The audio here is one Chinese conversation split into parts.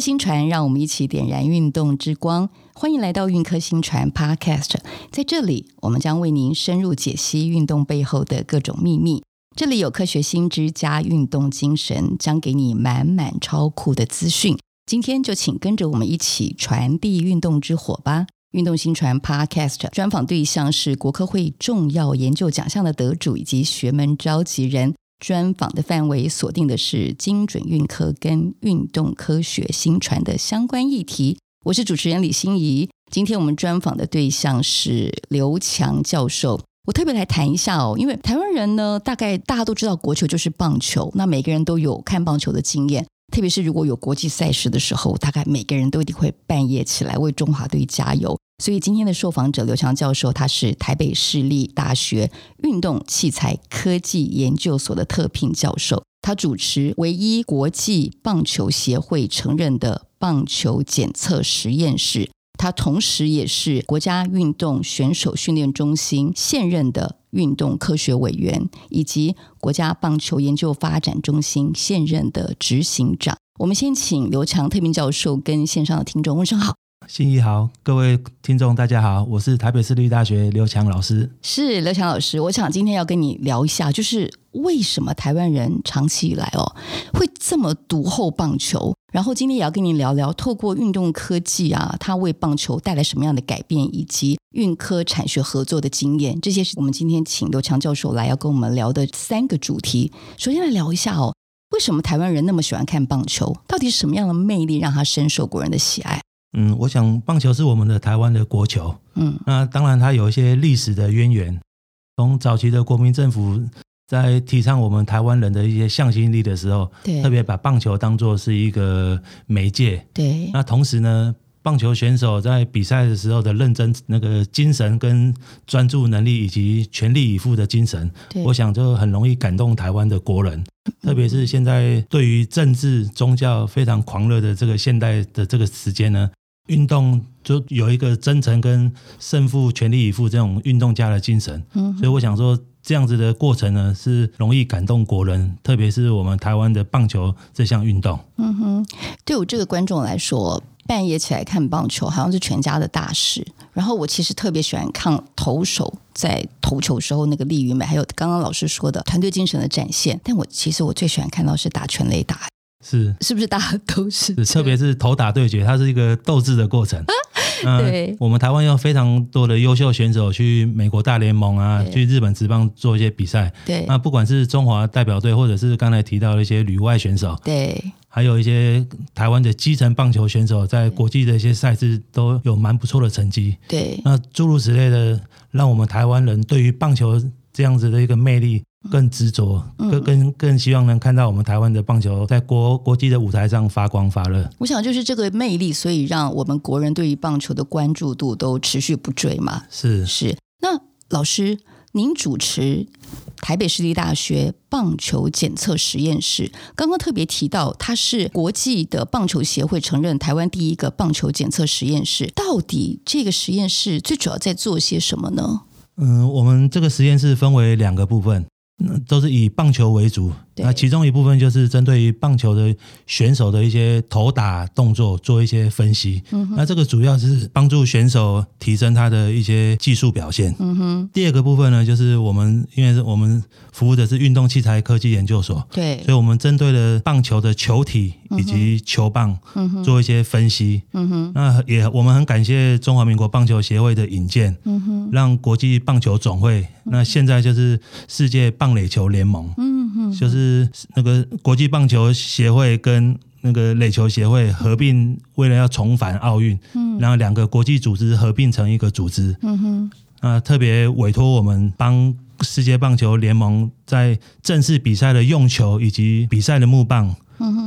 科薪传，让我们一起点燃运动之光。欢迎来到运科薪传 Podcast，在这里我们将为您深入解析运动背后的各种秘密。这里有科学新知加运动精神，将给你满满超酷的资讯。今天就请跟着我们一起传递运动之火吧。运动新传 Podcast 专访对象是国科会重要研究奖项的得主以及学门召集人。专访的范围锁定的是精准运科跟运动科学新传的相关议题。我是主持人李欣怡。今天我们专访的对象是刘强教授。我特别来谈一下哦，因为台湾人呢，大概大家都知道国球就是棒球，那每个人都有看棒球的经验。特别是如果有国际赛事的时候，大概每个人都一定会半夜起来为中华队加油。所以今天的受访者刘强教授，他是台北市立大学运动器材科技研究所的特聘教授，他主持唯一国际棒球协会承认的棒球检测实验室，他同时也是国家运动选手训练中心现任的运动科学委员，以及国家棒球研究发展中心现任的执行长。我们先请刘强特聘教授跟线上的听众问声好。欣怡好，各位听众大家好，我是台北市立大学刘强老师。是刘强老师，我想今天要跟你聊一下，就是为什么台湾人长期以来哦会这么独厚棒球？然后今天也要跟你聊聊，透过运动科技啊，它为棒球带来什么样的改变，以及运科产学合作的经验，这些是我们今天请刘强教授来要跟我们聊的三个主题。首先来聊一下哦，为什么台湾人那么喜欢看棒球？到底什么样的魅力让他深受国人的喜爱？嗯，我想棒球是我们的台湾的国球。嗯，那当然它有一些历史的渊源。从早期的国民政府在提倡我们台湾人的一些向心力的时候，对，特别把棒球当作是一个媒介。对，那同时呢，棒球选手在比赛的时候的认真那个精神跟专注能力，以及全力以赴的精神，我想就很容易感动台湾的国人。特别是现在对于政治宗教非常狂热的这个现代的这个时间呢。运动就有一个真诚跟胜负全力以赴这种运动家的精神，嗯，所以我想说这样子的过程呢，是容易感动国人，特别是我们台湾的棒球这项运动。嗯哼，对我这个观众来说，半夜起来看棒球好像是全家的大事。然后我其实特别喜欢看投手在投球时候那个力与美，还有刚刚老师说的团队精神的展现。但我其实我最喜欢看到是打全垒打。是，是不是大家都是？是，特别是投打对决，它是一个斗智的过程。对、呃，我们台湾有非常多的优秀选手去美国大联盟啊，去日本职棒做一些比赛。对，那不管是中华代表队，或者是刚才提到的一些旅外选手，对，还有一些台湾的基层棒球选手，在国际的一些赛事都有蛮不错的成绩。对，那诸如此类的，让我们台湾人对于棒球这样子的一个魅力。更执着，更更更希望能看到我们台湾的棒球在国国际的舞台上发光发热。我想就是这个魅力，所以让我们国人对于棒球的关注度都持续不坠嘛。是是。那老师，您主持台北市立大学棒球检测实验室，刚刚特别提到它是国际的棒球协会承认台湾第一个棒球检测实验室。到底这个实验室最主要在做些什么呢？嗯，我们这个实验室分为两个部分。都是以棒球为主，那其中一部分就是针对于棒球的选手的一些投打动作做一些分析。嗯、那这个主要是帮助选手提升他的一些技术表现。嗯哼。第二个部分呢，就是我们因为是我们服务的是运动器材科技研究所，对，所以我们针对了棒球的球体以及球棒做一些分析。嗯哼。那也我们很感谢中华民国棒球协会的引荐，嗯哼，让国际棒球总会，那现在就是世界棒垒球联盟，嗯哼，就是那个国际棒球协会跟那个垒球协会合并，为了要重返奥运，嗯，然后两个国际组织合并成一个组织，嗯哼，啊，特别委托我们帮世界棒球联盟在正式比赛的用球以及比赛的木棒。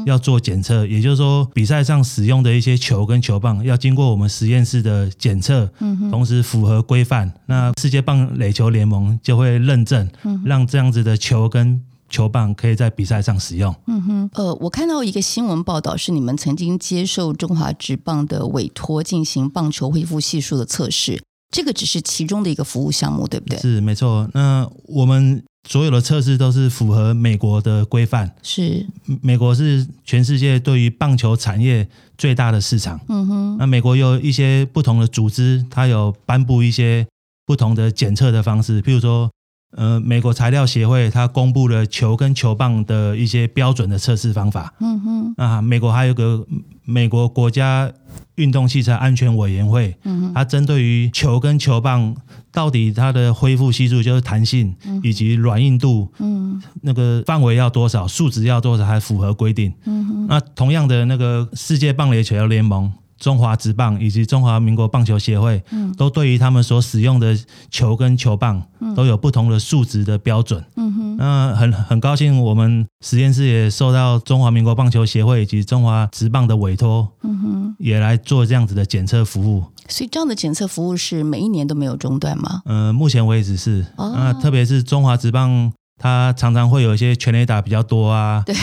要做检测，也就是说，比赛上使用的一些球跟球棒要经过我们实验室的检测，同时符合规范，那世界棒垒球联盟就会认证，让这样子的球跟球棒可以在比赛上使用。嗯哼，呃，我看到一个新闻报道，是你们曾经接受中华职棒的委托进行棒球恢复系数的测试，这个只是其中的一个服务项目，对不对？是没错。那我们所有的测试都是符合美国的规范。是，美国是全世界对于棒球产业最大的市场。嗯哼，那美国有一些不同的组织，它有颁布一些不同的检测的方式，譬如说。呃，美国材料协会它公布了球跟球棒的一些标准的测试方法。嗯哼。啊，美国还有个美国国家运动器材安全委员会。嗯哼。它针对于球跟球棒到底它的恢复系数，就是弹性以及软硬度，嗯，那个范围要多少，数值要多少，还符合规定。嗯哼。那同样的那个世界棒垒球联盟。中华职棒以及中华民国棒球协会，嗯，都对于他们所使用的球跟球棒，都有不同的数值的标准。嗯哼，那很很高兴，我们实验室也受到中华民国棒球协会以及中华职棒的委托，嗯哼，也来做这样子的检测服务。所以这样的检测服务是每一年都没有中断吗？嗯、呃，目前为止是。哦、那特别是中华职棒。他常常会有一些全垒打比较多啊，对，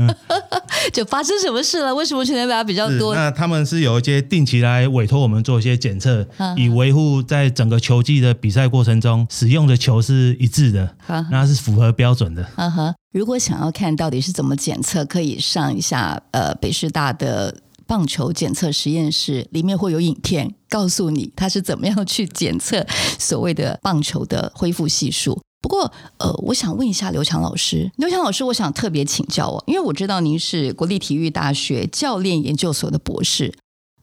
就发生什么事了？为什么全垒打比较多？那他们是有一些定期来委托我们做一些检测，啊、以维护在整个球季的比赛过程中使用的球是一致的，啊、那是符合标准的。如果想要看到底是怎么检测，可以上一下呃北师大的棒球检测实验室，里面会有影片告诉你他是怎么样去检测所谓的棒球的恢复系数。不过，呃，我想问一下刘强老师，刘强老师，我想特别请教哦，因为我知道您是国立体育大学教练研究所的博士，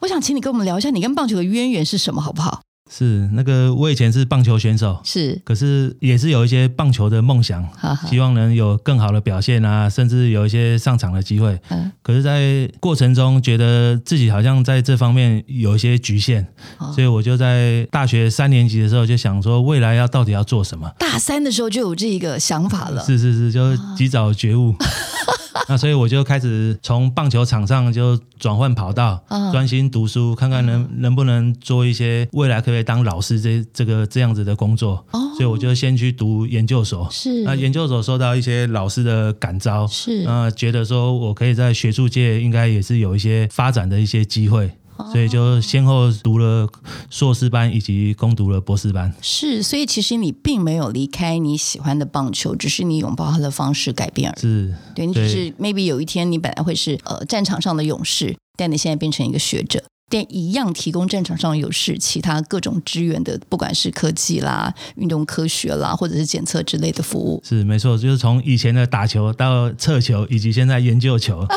我想请你跟我们聊一下你跟棒球的渊源是什么，好不好？是那个，我以前是棒球选手，是，可是也是有一些棒球的梦想，希望能有更好的表现啊，甚至有一些上场的机会。嗯，可是，在过程中觉得自己好像在这方面有一些局限，哦、所以我就在大学三年级的时候就想说，未来要到底要做什么？大三的时候就有这个想法了，是是是，就及早觉悟。啊 那所以我就开始从棒球场上就转换跑道，专心读书，看看能能不能做一些未来可不可以当老师这这个这样子的工作。所以我就先去读研究所。是。那研究所受到一些老师的感召，是。那觉得说我可以在学术界应该也是有一些发展的一些机会。所以就先后读了硕士班，以及攻读了博士班。是，所以其实你并没有离开你喜欢的棒球，只是你拥抱它的方式改变而已。是，对，你只是 maybe 有一天你本来会是呃战场上的勇士，但你现在变成一个学者。但一样提供战场上有事其他各种支援的，不管是科技啦、运动科学啦，或者是检测之类的服务。是没错，就是从以前的打球到测球，以及现在研究球。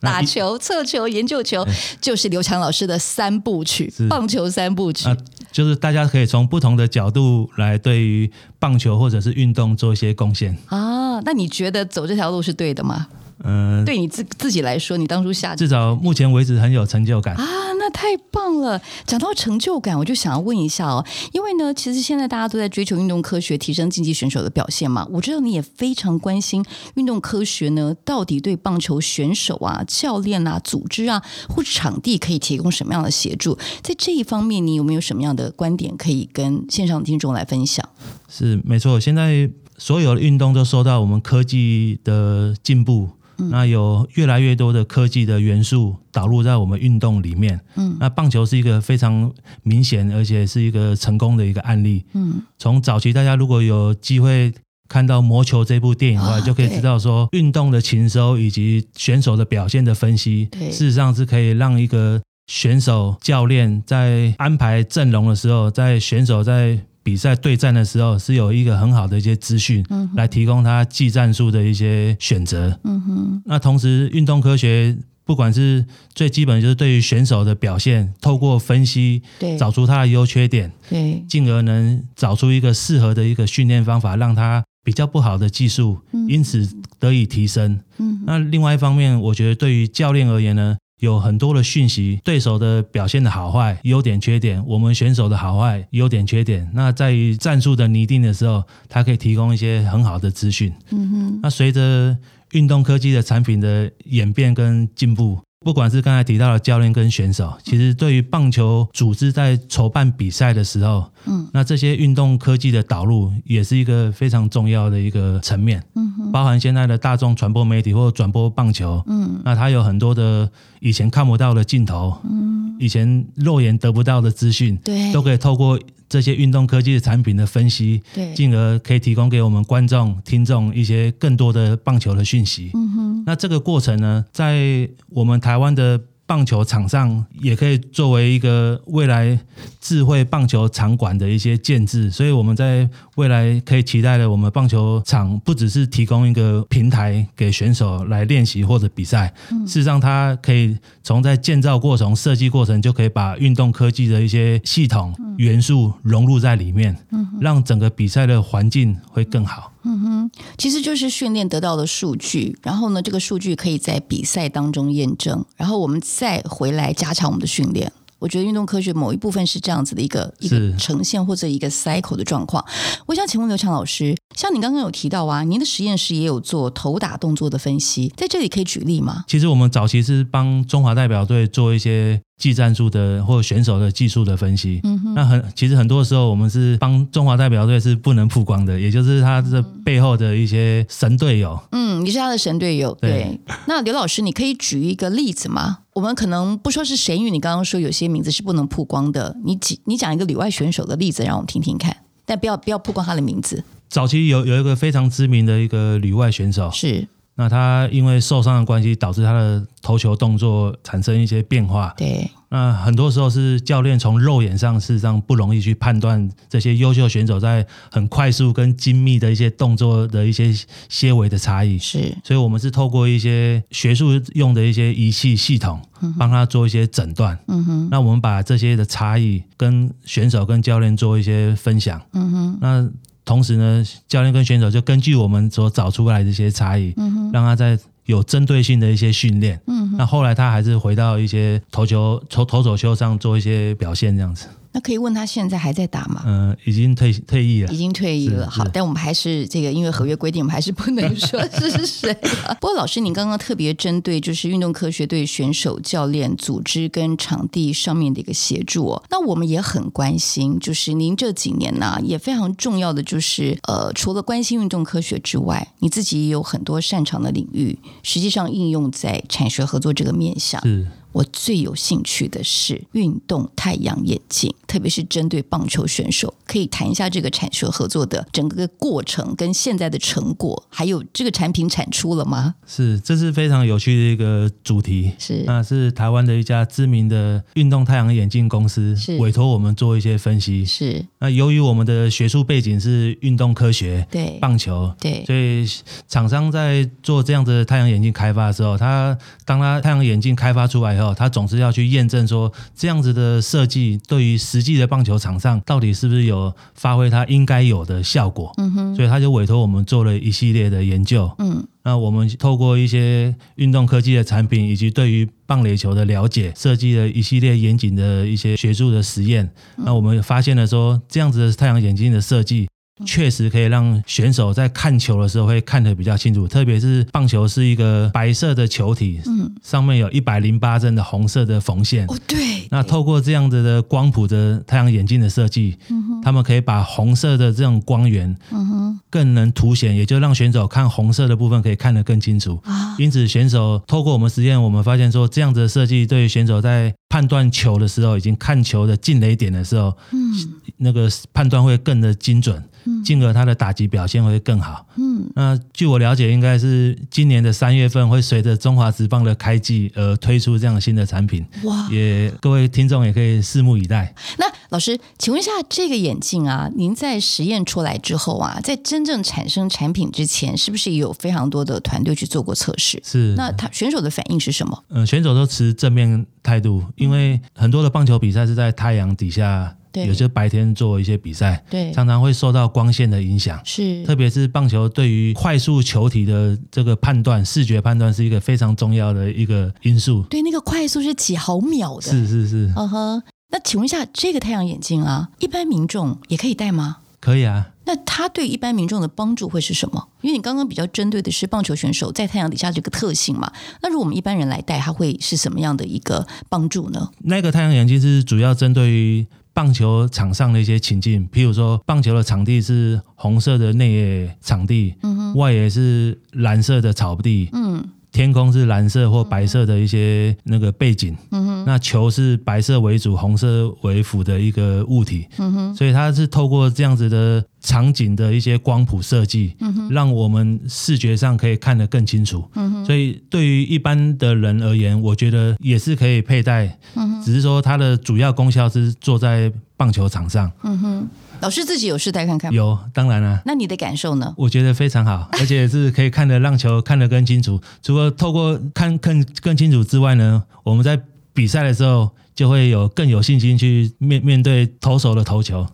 打球、测球、研究球，就是刘强老师的三部曲，棒球三部曲。就是大家可以从不同的角度来对于棒球或者是运动做一些贡献。啊，那你觉得走这条路是对的吗？嗯，对你自自己来说，你当初下至少目前为止很有成就感啊，那太棒了。讲到成就感，我就想要问一下哦，因为呢，其实现在大家都在追求运动科学，提升竞技选手的表现嘛。我知道你也非常关心运动科学呢，到底对棒球选手啊、教练啊、组织啊或者场地可以提供什么样的协助？在这一方面，你有没有什么样的观点可以跟线上的听众来分享？是没错，现在所有的运动都受到我们科技的进步。那有越来越多的科技的元素导入在我们运动里面。嗯，那棒球是一个非常明显，而且是一个成功的一个案例。嗯，从早期大家如果有机会看到《魔球》这部电影的话，就可以知道说，运动的情收以及选手的表现的分析，事实上是可以让一个选手教练在安排阵容的时候，在选手在。比赛对战的时候是有一个很好的一些资讯，来提供他技战术的一些选择。嗯哼。那同时，运动科学不管是最基本，就是对于选手的表现，透过分析，对，找出他的优缺点，对，进而能找出一个适合的一个训练方法，让他比较不好的技术，因此得以提升。嗯。那另外一方面，我觉得对于教练而言呢，有很多的讯息，对手的表现的好坏、优点、缺点，我们选手的好坏、优点、缺点。那在于战术的拟定的时候，它可以提供一些很好的资讯。嗯哼。那随着运动科技的产品的演变跟进步。不管是刚才提到的教练跟选手，其实对于棒球组织在筹办比赛的时候，嗯，那这些运动科技的导入也是一个非常重要的一个层面，嗯哼，包含现在的大众传播媒体或转播棒球，嗯，那它有很多的以前看不到的镜头，嗯，以前肉眼得不到的资讯，对，都可以透过这些运动科技的产品的分析，对，进而可以提供给我们观众、听众一些更多的棒球的讯息。嗯哼，那这个过程呢，在我们台湾的。棒球场上也可以作为一个未来智慧棒球场馆的一些建制，所以我们在未来可以期待的，我们棒球场不只是提供一个平台给选手来练习或者比赛，事实上它可以从在建造过程、设计过程就可以把运动科技的一些系统元素融入在里面，让整个比赛的环境会更好。嗯哼，其实就是训练得到的数据，然后呢，这个数据可以在比赛当中验证，然后我们再回来加强我们的训练。我觉得运动科学某一部分是这样子的一个一个呈现或者一个 cycle 的状况。我想请问刘强老师，像你刚刚有提到啊，您的实验室也有做投打动作的分析，在这里可以举例吗？其实我们早期是帮中华代表队做一些。技战术的或选手的技术的分析，那很其实很多时候我们是帮中华代表队是不能曝光的，也就是他这背后的一些神队友。嗯，你是他的神队友，对。对，那刘老师，你可以举一个例子吗？我们可能不说是谁，因为你刚刚说有些名字是不能曝光的。你讲你讲一个里外选手的例子，让我们听听看，但不要不要曝光他的名字。早期有有一个非常知名的一个旅外选手是。那他因为受伤的关系，导致他的投球动作产生一些变化。对，那很多时候是教练从肉眼上事实上不容易去判断这些优秀选手在很快速跟精密的一些动作的一些些微的差异。是，所以我们是透过一些学术用的一些仪器系统，帮他做一些诊断。嗯哼，那我们把这些的差异跟选手跟教练做一些分享。嗯哼，那。同时呢，教练跟选手就根据我们所找出来的一些差异，嗯哼，让他在有针对性的一些训练。嗯哼，那后来他还是回到一些投球、投投手球上做一些表现，这样子。那可以问他现在还在打吗？嗯、呃，已经退退役了，已经退役了。好，但我们还是这个，因为合约规定，我们还是不能说是谁。不过老师，您刚刚特别针对就是运动科学对选手、教练、组织跟场地上面的一个协助哦。那我们也很关心，就是您这几年呢、啊，也非常重要的就是呃，除了关心运动科学之外，你自己也有很多擅长的领域，实际上应用在产学合作这个面向。是。我最有兴趣的是运动太阳眼镜，特别是针对棒球选手，可以谈一下这个产学合作的整个过程跟现在的成果，还有这个产品产出了吗？是，这是非常有趣的一个主题。是，那是台湾的一家知名的运动太阳眼镜公司委托我们做一些分析。是，那由于我们的学术背景是运动科学，对，棒球，对，所以厂商在做这样子的太阳眼镜开发的时候，他当他太阳眼镜开发出来。他总是要去验证说，这样子的设计对于实际的棒球场上到底是不是有发挥它应该有的效果。嗯哼，所以他就委托我们做了一系列的研究。嗯，那我们透过一些运动科技的产品，以及对于棒垒球的了解，设计了一系列严谨的一些学术的实验。那我们发现了说，这样子的太阳眼镜的设计。确实可以让选手在看球的时候会看得比较清楚，特别是棒球是一个白色的球体，嗯，上面有一百零八帧的红色的缝线，哦，对。那透过这样子的光谱的太阳眼镜的设计，嗯，他们可以把红色的这种光源，嗯哼，更能凸显，也就让选手看红色的部分可以看得更清楚啊。因此，选手透过我们实验，我们发现说，这样子的设计对于选手在判断球的时候，已经看球的进垒点的时候，嗯，那个判断会更的精准。进而它的打击表现会更好。嗯，那据我了解，应该是今年的三月份会随着中华职棒的开季而推出这样新的产品。哇，也各位听众也可以拭目以待。那老师，请问一下，这个眼镜啊，您在实验出来之后啊，在真正产生产品之前，是不是也有非常多的团队去做过测试？是。那他选手的反应是什么？嗯，选手都持正面态度，因为很多的棒球比赛是在太阳底下。对，有些白天做一些比赛，对，常常会受到光线的影响，是，特别是棒球对于快速球体的这个判断，视觉判断是一个非常重要的一个因素。对，那个快速是几毫秒的，是是是。嗯哼、uh-huh，那请问一下，这个太阳眼镜啊，一般民众也可以戴吗？可以啊。那它对一般民众的帮助会是什么？因为你刚刚比较针对的是棒球选手在太阳底下这个特性嘛。那如果我们一般人来戴，它会是什么样的一个帮助呢？那个太阳眼镜是主要针对于。棒球场上的一些情境，譬如说，棒球的场地是红色的内野场地，嗯，外野是蓝色的草地，嗯，天空是蓝色或白色的一些那个背景，嗯哼，那球是白色为主、红色为辅的一个物体，嗯哼，所以它是透过这样子的场景的一些光谱设计，让我们视觉上可以看得更清楚，嗯哼，所以对于一般的人而言，我觉得也是可以佩戴，嗯哼，只是说它的主要功效是坐在棒球场上，嗯哼。老师自己有试戴看看吗？有，当然了、啊。那你的感受呢？我觉得非常好，而且是可以看得让球看得更清楚。除了透过看更更清楚之外呢，我们在比赛的时候就会有更有信心去面面对投手的投球。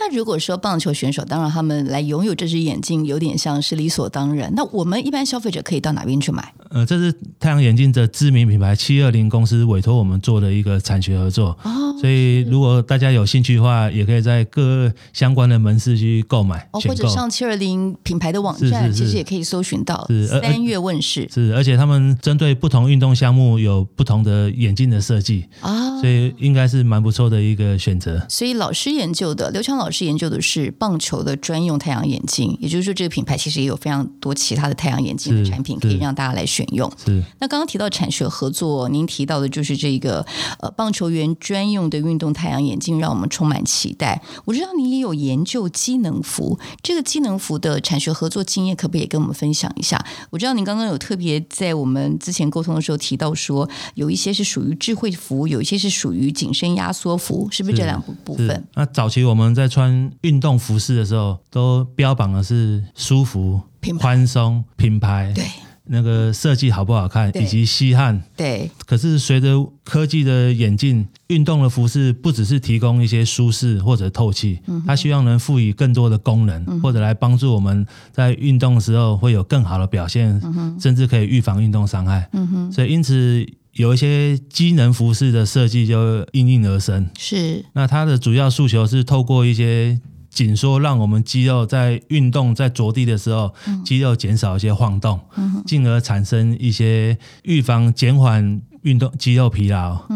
那如果说棒球选手，当然他们来拥有这只眼镜，有点像是理所当然。那我们一般消费者可以到哪边去买？呃，这是太阳眼镜的知名品牌七二零公司委托我们做的一个产学合作。哦，所以如果大家有兴趣的话，也可以在各相关的门市去购买，哦，或者上七二零品牌的网站，其实也可以搜寻到。是三月问世，是而且他们针对不同运动项目有不同的眼镜的设计啊，所以应该是蛮不错的一个选择。所以老师研究的刘强老师。研究的是棒球的专用太阳眼镜，也就是说，这个品牌其实也有非常多其他的太阳眼镜的产品可以让大家来选用。是。那刚刚提到产学合作，您提到的就是这个呃棒球员专用的运动太阳眼镜，让我们充满期待。我知道你也有研究机能服，这个机能服的产学合作经验，可不可以跟我们分享一下？我知道您刚刚有特别在我们之前沟通的时候提到说，有一些是属于智慧服，有一些是属于紧身压缩服，是不是这两部部分？那早期我们在穿穿运动服饰的时候，都标榜的是舒服、宽松、品牌，对那个设计好不好看，以及吸汗。对。可是随着科技的演进，运动的服饰不只是提供一些舒适或者透气，它希望能赋予更多的功能，或者来帮助我们在运动的时候会有更好的表现，甚至可以预防运动伤害。嗯所以因此。有一些机能服饰的设计就应运而生，是。那它的主要诉求是透过一些紧缩，让我们肌肉在运动在着地的时候，肌肉减少一些晃动，进而产生一些预防、减缓运动肌肉疲劳，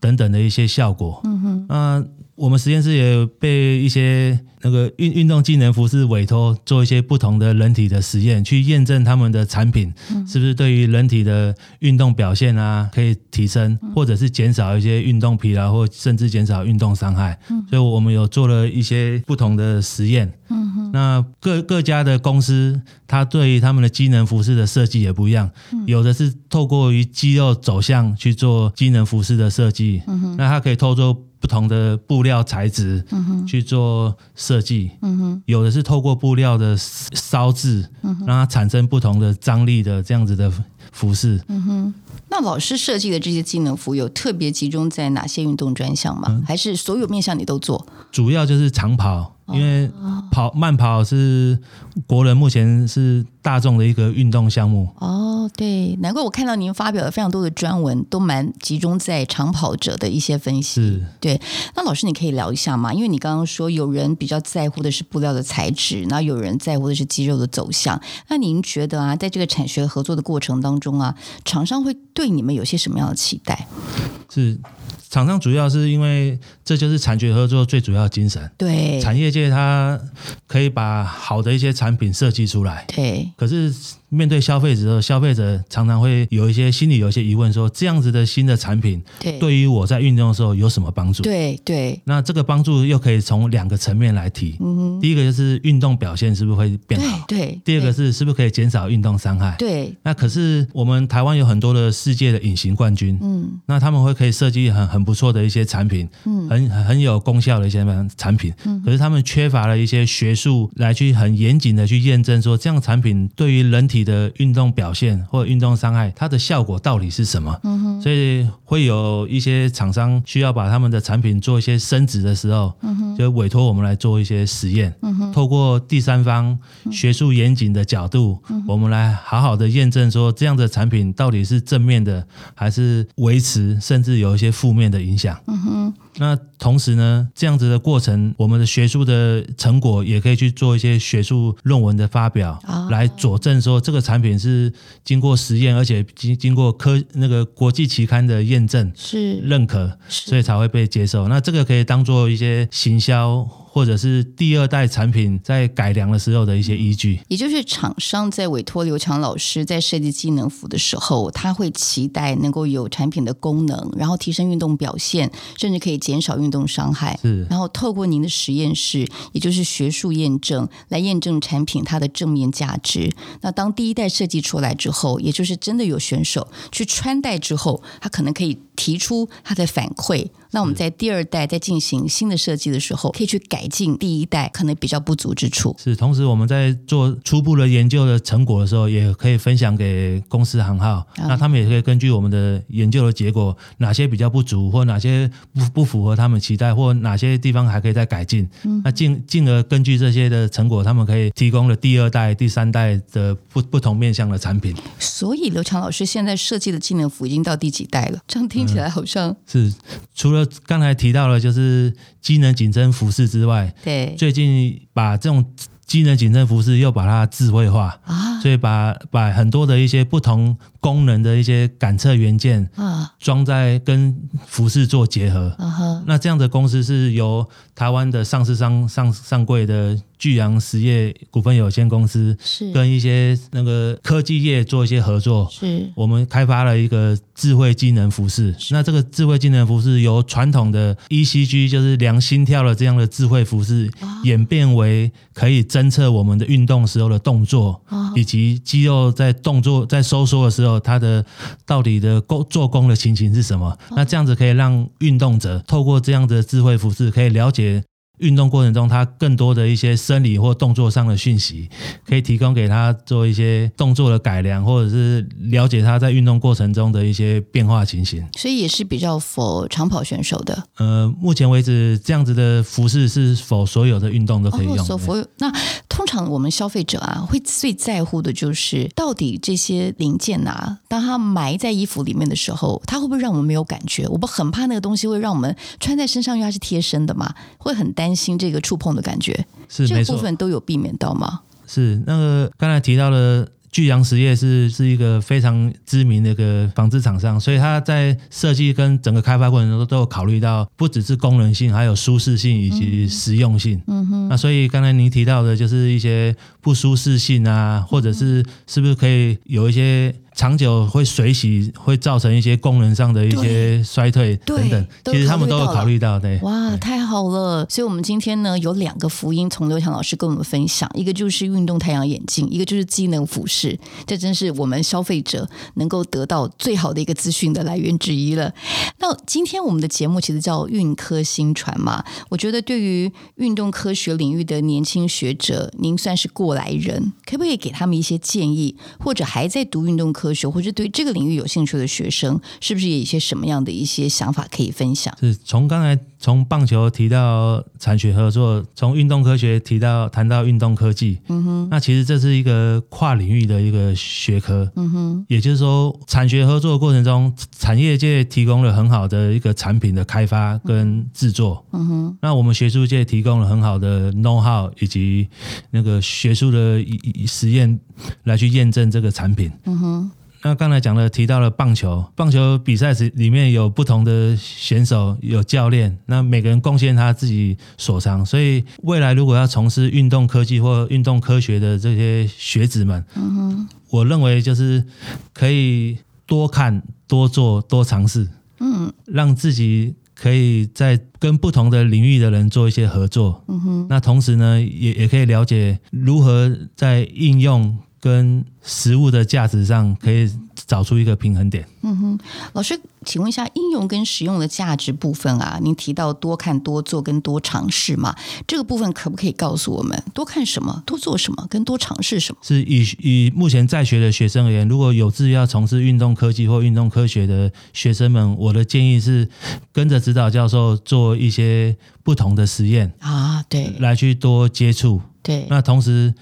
等等的一些效果。嗯哼。那我们实验室也有被一些那个运运动机能服饰委托做一些不同的人体的实验，去验证他们的产品是不是对于人体的运动表现啊可以提升，或者是减少一些运动疲劳，或甚至减少运动伤害。所以我们有做了一些不同的实验。那各各家的公司，它对于他们的机能服饰的设计也不一样，有的是透过于肌肉走向去做机能服饰的设计，那它可以透过。不同的布料材质去做设计，有的是透过布料的烧制，让它产生不同的张力的这样子的服饰，嗯哼。那老师设计的这些技能服有特别集中在哪些运动专项吗？还是所有面向你都做？主要就是长跑。因为跑慢跑是国人目前是大众的一个运动项目哦，对，难怪我看到您发表了非常多的专文，都蛮集中在长跑者的一些分析。是，对。那老师，你可以聊一下吗？因为你刚刚说有人比较在乎的是布料的材质，那有人在乎的是肌肉的走向。那您觉得啊，在这个产学合作的过程当中啊，厂商会对你们有些什么样的期待？是。厂商主要是因为这就是产学合作最主要的精神。对，产业界它可以把好的一些产品设计出来。对，可是。面对消费者的时候，消费者常常会有一些心里有一些疑问，说这样子的新的产品，对，对于我在运动的时候有什么帮助？对对。那这个帮助又可以从两个层面来提。嗯哼。第一个就是运动表现是不是会变好？对。对，第二个是是不是可以减少运动伤害？对。那可是我们台湾有很多的世界的隐形冠军，嗯，那他们会可以设计很很不错的一些产品，嗯，很很有功效的一些产品，嗯，可是他们缺乏了一些学术来去很严谨的去验证说这样产品对于人体的运动表现或运动伤害，它的效果到底是什么？嗯哼，所以会有一些厂商需要把他们的产品做一些升级的时候，嗯哼，就委托我们来做一些实验，嗯哼，透过第三方学术严谨的角度，嗯，我们来好好的验证说这样的产品到底是正面的，还是维持，甚至有一些负面的影响。嗯哼。那同时呢，这样子的过程，我们的学术的成果也可以去做一些学术论文的发表，来佐证说这个产品是经过实验，而且经经过科那个国际期刊的验证是认可，所以才会被接受。那这个可以当做一些行销。或者是第二代产品在改良的时候的一些依据。也就是厂商在委托刘强老师在设计机能服的时候，他会期待能够有产品的功能，然后提升运动表现，甚至可以减少运动伤害。是，然后透过您的实验室，也就是学术验证来验证产品它的正面价值。那当第一代设计出来之后，也就是真的有选手去穿戴之后，他可能可以提出他的反馈。那我们在第二代在进行新的设计的时候，可以去改进第一代可能比较不足之处。是，同时我们在做初步的研究的成果的时候，也可以分享给公司行号，嗯、那他们也可以根据我们的研究的结果，哪些比较不足，或哪些不不符合他们期待，或哪些地方还可以再改进。嗯，那进进而根据这些的成果，他们可以提供了第二代、第三代的不不同面向的产品。所以刘强老师现在设计的技能服已经到第几代了？这样听起来好像、嗯、是除了。刚才提到了，就是机能紧身服饰之外，对，最近把这种机能紧身服饰又把它智慧化啊，所以把把很多的一些不同功能的一些感测元件啊，装在跟服饰做结合。啊、那这样的公司是由台湾的上市商上上柜的。巨阳实业股份有限公司是跟一些那个科技业做一些合作，是我们开发了一个智慧机能服饰。那这个智慧机能服饰由传统的 ECG 就是量心跳的这样的智慧服饰，演变为可以侦测我们的运动时候的动作，以及肌肉在动作在收缩的时候，它的到底的工做工的情形是什么？那这样子可以让运动者透过这样的智慧服饰可以了解。运动过程中，他更多的一些生理或动作上的讯息，可以提供给他做一些动作的改良，或者是了解他在运动过程中的一些变化情形。所以也是比较 for 长跑选手的。呃，目前为止，这样子的服饰是否所有的运动都可以用？所、哦、那通常我们消费者啊，会最在乎的就是到底这些零件啊，当它埋在衣服里面的时候，它会不会让我们没有感觉？我们很怕那个东西会让我们穿在身上，因为它是贴身的嘛，会很担心这个触碰的感觉，是这个部分都有避免到吗？是那个刚才提到的聚阳实业是是一个非常知名的一个纺织厂商，所以它在设计跟整个开发过程中都有考虑到不只是功能性，还有舒适性以及实用性。嗯哼，那所以刚才您提到的就是一些不舒适性啊，或者是是不是可以有一些。长久会水洗，会造成一些功能上的一些衰退等等。其实他们都有考虑到，对。哇，太好了！所以，我们今天呢有两个福音，从刘强老师跟我们分享，一个就是运动太阳眼镜，一个就是机能服饰。这真是我们消费者能够得到最好的一个资讯的来源之一了。那今天我们的节目其实叫运科新传嘛，我觉得对于运动科学领域的年轻学者，您算是过来人，可不可以给他们一些建议，或者还在读运动科？科学或者对这个领域有兴趣的学生，是不是也有一些什么样的一些想法可以分享？是从刚才从棒球提到产学合作，从运动科学提到谈到运动科技，嗯哼，那其实这是一个跨领域的一个学科，嗯哼，也就是说产学合作的过程中，产业界提供了很好的一个产品的开发跟制作，嗯哼，那我们学术界提供了很好的 know how 以及那个学术的实验来去验证这个产品，嗯哼。那刚才讲了，提到了棒球，棒球比赛时里面有不同的选手，有教练，那每个人贡献他自己所长，所以未来如果要从事运动科技或运动科学的这些学子们，嗯哼，我认为就是可以多看、多做、多尝试，嗯，让自己可以在跟不同的领域的人做一些合作，嗯哼，那同时呢，也也可以了解如何在应用。跟实物的价值上，可以找出一个平衡点。嗯哼，老师，请问一下，应用跟实用的价值部分啊，您提到多看、多做跟多尝试嘛？这个部分可不可以告诉我们，多看什么、多做什么跟多尝试什么？是以以目前在学的学生而言，如果有志要从事运动科技或运动科学的学生们，我的建议是跟着指导教授做一些不同的实验啊，对，来去多接触。对，那同时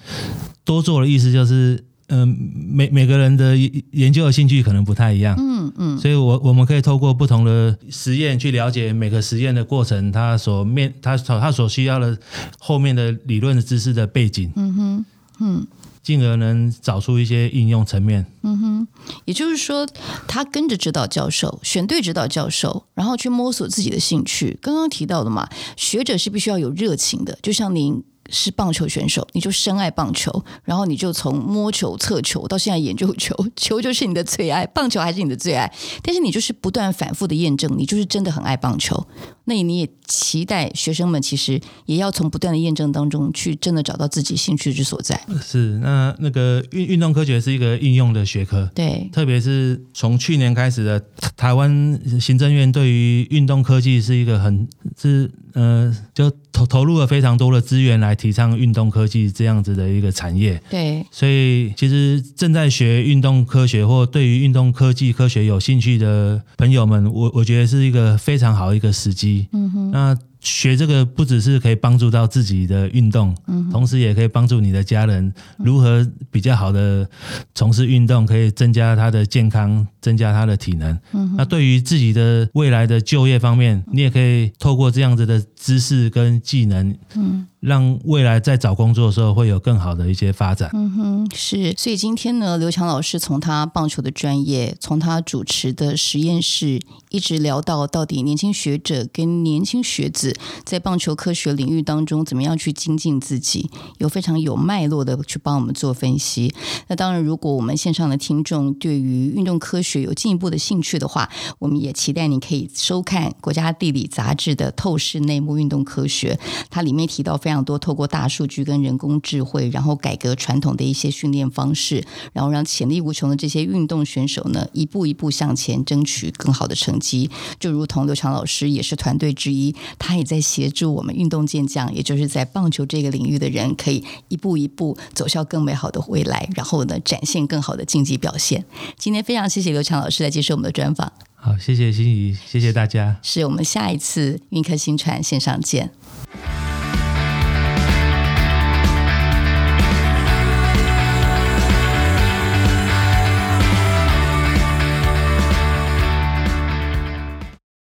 多做的意思就是，嗯、呃，每每个人的研究的兴趣可能不太一样，嗯嗯，所以我我们可以透过不同的实验去了解每个实验的过程，它所面它所它所需要的后面的理论的知识的背景，嗯哼，嗯。进而能找出一些应用层面。嗯哼，也就是说，他跟着指导教授，选对指导教授，然后去摸索自己的兴趣。刚刚提到的嘛，学者是必须要有热情的，就像您。是棒球选手，你就深爱棒球，然后你就从摸球、测球到现在研究球，球就是你的最爱，棒球还是你的最爱。但是你就是不断反复的验证，你就是真的很爱棒球。那你也期待学生们其实也要从不断的验证当中去真的找到自己兴趣之所在。是，那那个运运动科学是一个应用的学科，对，特别是从去年开始的台湾行政院对于运动科技是一个很是呃就投投入了非常多的资源来提倡运动科技这样子的一个产业。对，所以其实正在学运动科学或对于运动科技科学有兴趣的朋友们，我我觉得是一个非常好的一个时机。嗯哼，那学这个不只是可以帮助到自己的运动，嗯，同时也可以帮助你的家人如何比较好的从事运动，可以增加他的健康，增加他的体能。嗯，那对于自己的未来的就业方面，你也可以透过这样子的知识跟技能，嗯。让未来在找工作的时候会有更好的一些发展。嗯哼，是。所以今天呢，刘强老师从他棒球的专业，从他主持的实验室，一直聊到到底年轻学者跟年轻学子在棒球科学领域当中怎么样去精进自己，有非常有脉络的去帮我们做分析。那当然，如果我们线上的听众对于运动科学有进一步的兴趣的话，我们也期待你可以收看国家地理杂志的《透视内幕运动科学》，它里面提到非常。多透过大数据跟人工智慧，然后改革传统的一些训练方式，然后让潜力无穷的这些运动选手呢，一步一步向前，争取更好的成绩。就如同刘强老师也是团队之一，他也在协助我们运动健将，也就是在棒球这个领域的人，可以一步一步走向更美好的未来，然后呢，展现更好的竞技表现。今天非常谢谢刘强老师来接受我们的专访。好，谢谢心怡，谢谢大家。是我们下一次运客星船线上见。